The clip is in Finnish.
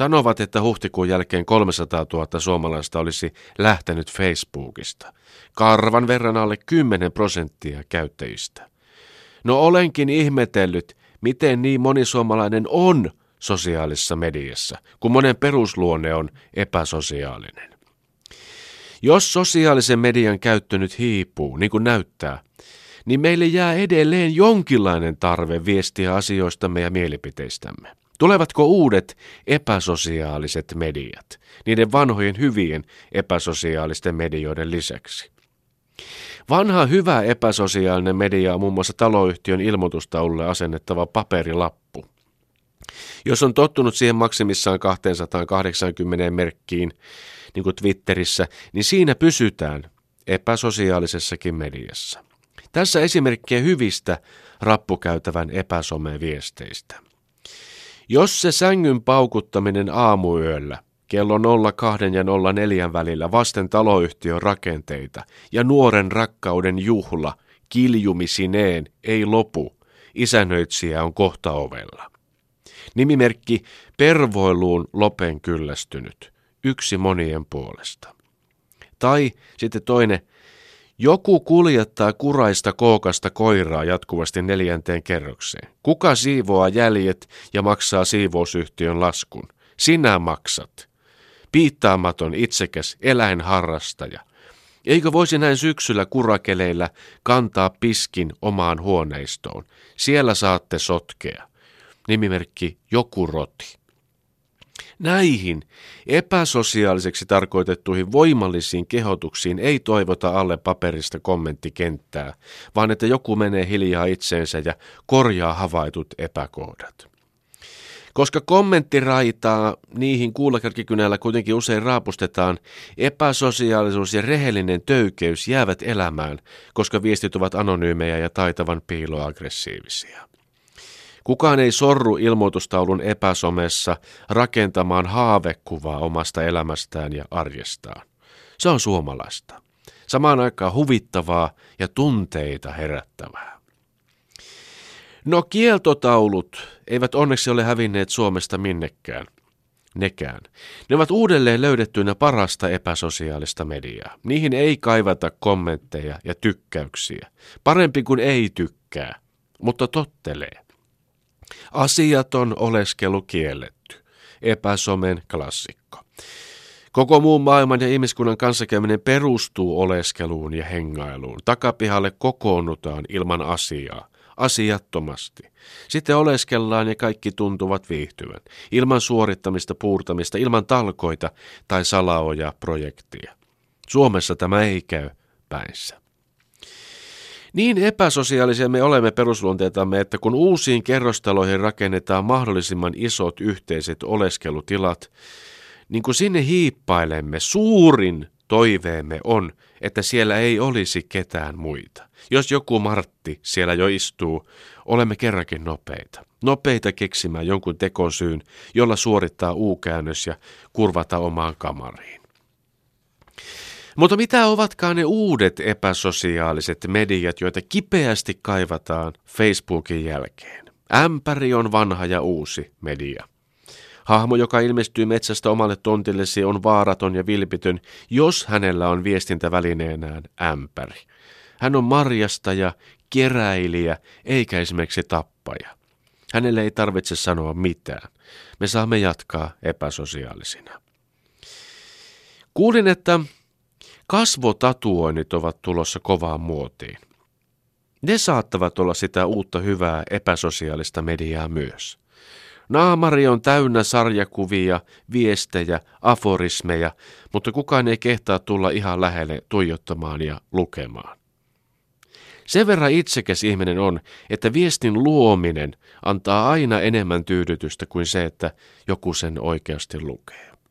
Sanovat, että huhtikuun jälkeen 300 000 suomalaista olisi lähtenyt Facebookista. Karvan verran alle 10 prosenttia käyttäjistä. No olenkin ihmetellyt, miten niin moni suomalainen on sosiaalisessa mediassa, kun monen perusluonne on epäsosiaalinen. Jos sosiaalisen median käyttö nyt hiipuu, niin kuin näyttää, niin meille jää edelleen jonkinlainen tarve viestiä asioistamme ja mielipiteistämme. Tulevatko uudet epäsosiaaliset mediat, niiden vanhojen hyvien epäsosiaalisten medioiden lisäksi? Vanha hyvä epäsosiaalinen media on muun muassa taloyhtiön ilmoitustaululle asennettava paperilappu. Jos on tottunut siihen maksimissaan 280 merkkiin, niin kuin Twitterissä, niin siinä pysytään epäsosiaalisessakin mediassa. Tässä esimerkkejä hyvistä rappukäytävän epäsomeviesteistä. Jos se sängyn paukuttaminen aamuyöllä kello 02 ja 04 välillä vasten taloyhtiön rakenteita ja nuoren rakkauden juhla kiljumisineen ei lopu, isännöitsijä on kohta ovella. Nimimerkki Pervoiluun lopen kyllästynyt, yksi monien puolesta. Tai sitten toinen, joku kuljettaa kuraista kookasta koiraa jatkuvasti neljänteen kerrokseen. Kuka siivoaa jäljet ja maksaa siivousyhtiön laskun? Sinä maksat. Piittaamaton itsekäs eläinharrastaja. Eikö voisi näin syksyllä kurakeleillä kantaa piskin omaan huoneistoon? Siellä saatte sotkea. Nimimerkki Joku roti. Näihin epäsosiaaliseksi tarkoitettuihin voimallisiin kehotuksiin ei toivota alle paperista kommenttikenttää, vaan että joku menee hiljaa itseensä ja korjaa havaitut epäkohdat. Koska kommenttiraitaa niihin kuulakärkikynällä kuitenkin usein raapustetaan, epäsosiaalisuus ja rehellinen töykeys jäävät elämään, koska viestit ovat anonyymejä ja taitavan piiloaggressiivisia. Kukaan ei sorru ilmoitustaulun epäsomessa rakentamaan haavekuvaa omasta elämästään ja arjestaan. Se on suomalaista. Samaan aikaan huvittavaa ja tunteita herättävää. No kieltotaulut eivät onneksi ole hävinneet Suomesta minnekään. Nekään. Ne ovat uudelleen löydettyinä parasta epäsosiaalista mediaa. Niihin ei kaivata kommentteja ja tykkäyksiä. Parempi kuin ei tykkää, mutta tottelee. Asiaton oleskelu kielletty. Epäsomen klassikko. Koko muun maailman ja ihmiskunnan kanssakäyminen perustuu oleskeluun ja hengailuun. Takapihalle kokoonnutaan ilman asiaa, asiattomasti. Sitten oleskellaan ja kaikki tuntuvat viihtyvän, ilman suorittamista, puurtamista, ilman talkoita tai salaoja projektia. Suomessa tämä ei käy päinsä. Niin epäsosiaalisia me olemme perusluonteetamme, että kun uusiin kerrostaloihin rakennetaan mahdollisimman isot yhteiset oleskelutilat, niin kun sinne hiippailemme, suurin toiveemme on, että siellä ei olisi ketään muita. Jos joku Martti siellä jo istuu, olemme kerrankin nopeita. Nopeita keksimään jonkun tekosyyn, jolla suorittaa uukäännös ja kurvata omaan kamariin. Mutta mitä ovatkaan ne uudet epäsosiaaliset mediat, joita kipeästi kaivataan Facebookin jälkeen? Ämpäri on vanha ja uusi media. Hahmo, joka ilmestyy metsästä omalle tontillesi, on vaaraton ja vilpitön, jos hänellä on viestintävälineenään ämpäri. Hän on marjastaja, keräilijä, eikä esimerkiksi tappaja. Hänelle ei tarvitse sanoa mitään. Me saamme jatkaa epäsosiaalisina. Kuulin, että Kasvotatuoinnit ovat tulossa kovaan muotiin. Ne saattavat olla sitä uutta hyvää epäsosiaalista mediaa myös. Naamari on täynnä sarjakuvia, viestejä, aforismeja, mutta kukaan ei kehtaa tulla ihan lähelle tuijottamaan ja lukemaan. Sen verran itsekäs ihminen on, että viestin luominen antaa aina enemmän tyydytystä kuin se, että joku sen oikeasti lukee.